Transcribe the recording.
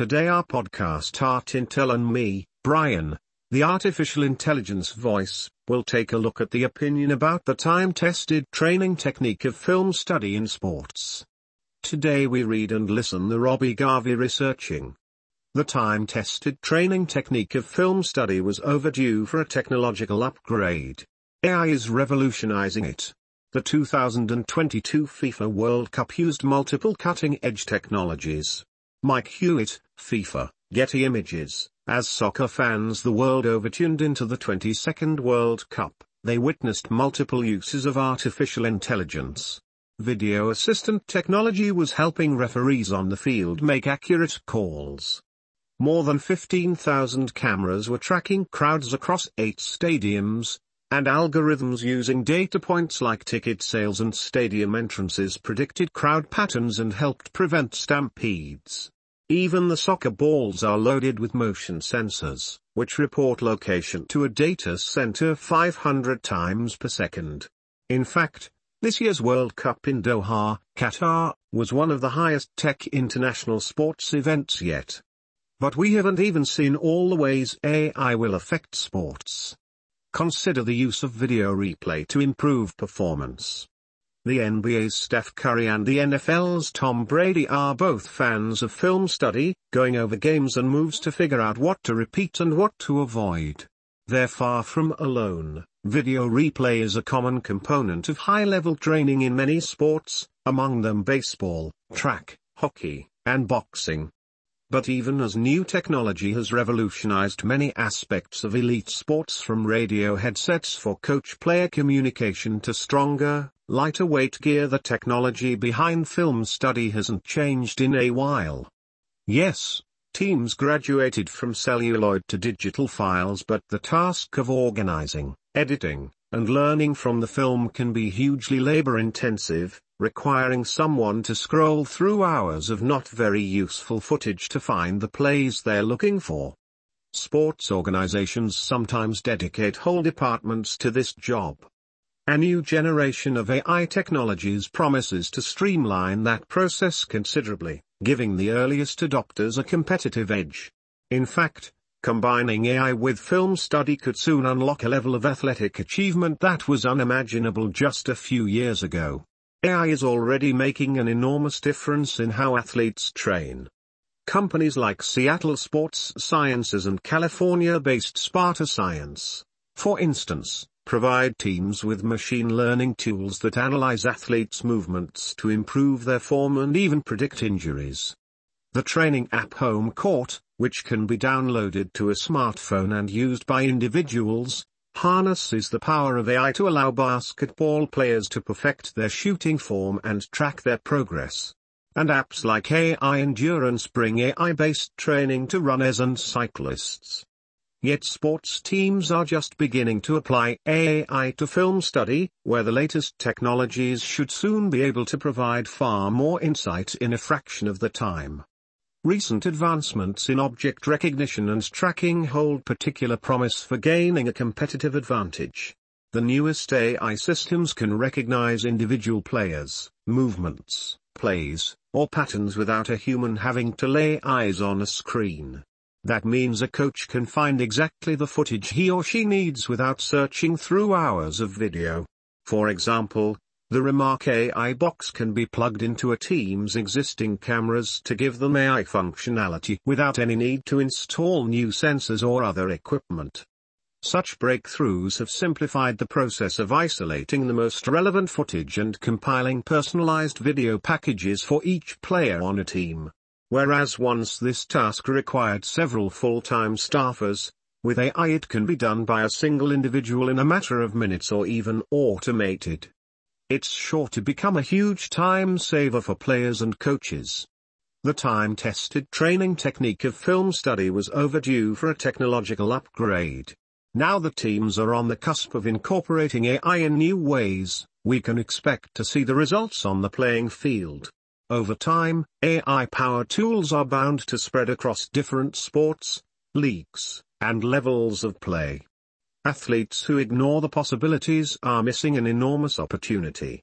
Today our podcast Art Intel and me, Brian, the artificial intelligence voice, will take a look at the opinion about the time-tested training technique of film study in sports. Today we read and listen the Robbie Garvey researching. The time-tested training technique of film study was overdue for a technological upgrade. AI is revolutionizing it. The 2022 FIFA World Cup used multiple cutting-edge technologies. Mike Hewitt, FIFA, Getty Images, as soccer fans the world over tuned into the 22nd World Cup, they witnessed multiple uses of artificial intelligence. Video assistant technology was helping referees on the field make accurate calls. More than 15,000 cameras were tracking crowds across eight stadiums, and algorithms using data points like ticket sales and stadium entrances predicted crowd patterns and helped prevent stampedes. Even the soccer balls are loaded with motion sensors, which report location to a data center 500 times per second. In fact, this year's World Cup in Doha, Qatar, was one of the highest tech international sports events yet. But we haven't even seen all the ways AI will affect sports. Consider the use of video replay to improve performance. The NBA's Steph Curry and the NFL's Tom Brady are both fans of film study, going over games and moves to figure out what to repeat and what to avoid. They're far from alone. Video replay is a common component of high-level training in many sports, among them baseball, track, hockey, and boxing. But even as new technology has revolutionized many aspects of elite sports from radio headsets for coach-player communication to stronger, lighter weight gear the technology behind film study hasn't changed in a while. Yes, teams graduated from celluloid to digital files but the task of organizing, editing, and learning from the film can be hugely labor-intensive, requiring someone to scroll through hours of not very useful footage to find the plays they're looking for. Sports organizations sometimes dedicate whole departments to this job. A new generation of AI technologies promises to streamline that process considerably, giving the earliest adopters a competitive edge. In fact, combining AI with film study could soon unlock a level of athletic achievement that was unimaginable just a few years ago. AI is already making an enormous difference in how athletes train. Companies like Seattle Sports Sciences and California-based Sparta Science, for instance, provide teams with machine learning tools that analyze athletes' movements to improve their form and even predict injuries. The training app Home Court, which can be downloaded to a smartphone and used by individuals, harnesses the power of AI to allow basketball players to perfect their shooting form and track their progress. And apps like AI Endurance bring AI-based training to runners and cyclists. Yet sports teams are just beginning to apply AI to film study, where the latest technologies should soon be able to provide far more insight in a fraction of the time. Recent advancements in object recognition and tracking hold particular promise for gaining a competitive advantage. The newest AI systems can recognize individual players, movements, plays, or patterns without a human having to lay eyes on a screen. That means a coach can find exactly the footage he or she needs without searching through hours of video. For example, the Remark AI box can be plugged into a team's existing cameras to give them AI functionality without any need to install new sensors or other equipment. Such breakthroughs have simplified the process of isolating the most relevant footage and compiling personalized video packages for each player on a team. Whereas once this task required several full-time staffers, with AI it can be done by a single individual in a matter of minutes or even automated. It's sure to become a huge time saver for players and coaches. The time-tested training technique of film study was overdue for a technological upgrade. Now the teams are on the cusp of incorporating AI in new ways, we can expect to see the results on the playing field. Over time, AI-powered tools are bound to spread across different sports, leagues, and levels of play. Athletes who ignore the possibilities are missing an enormous opportunity.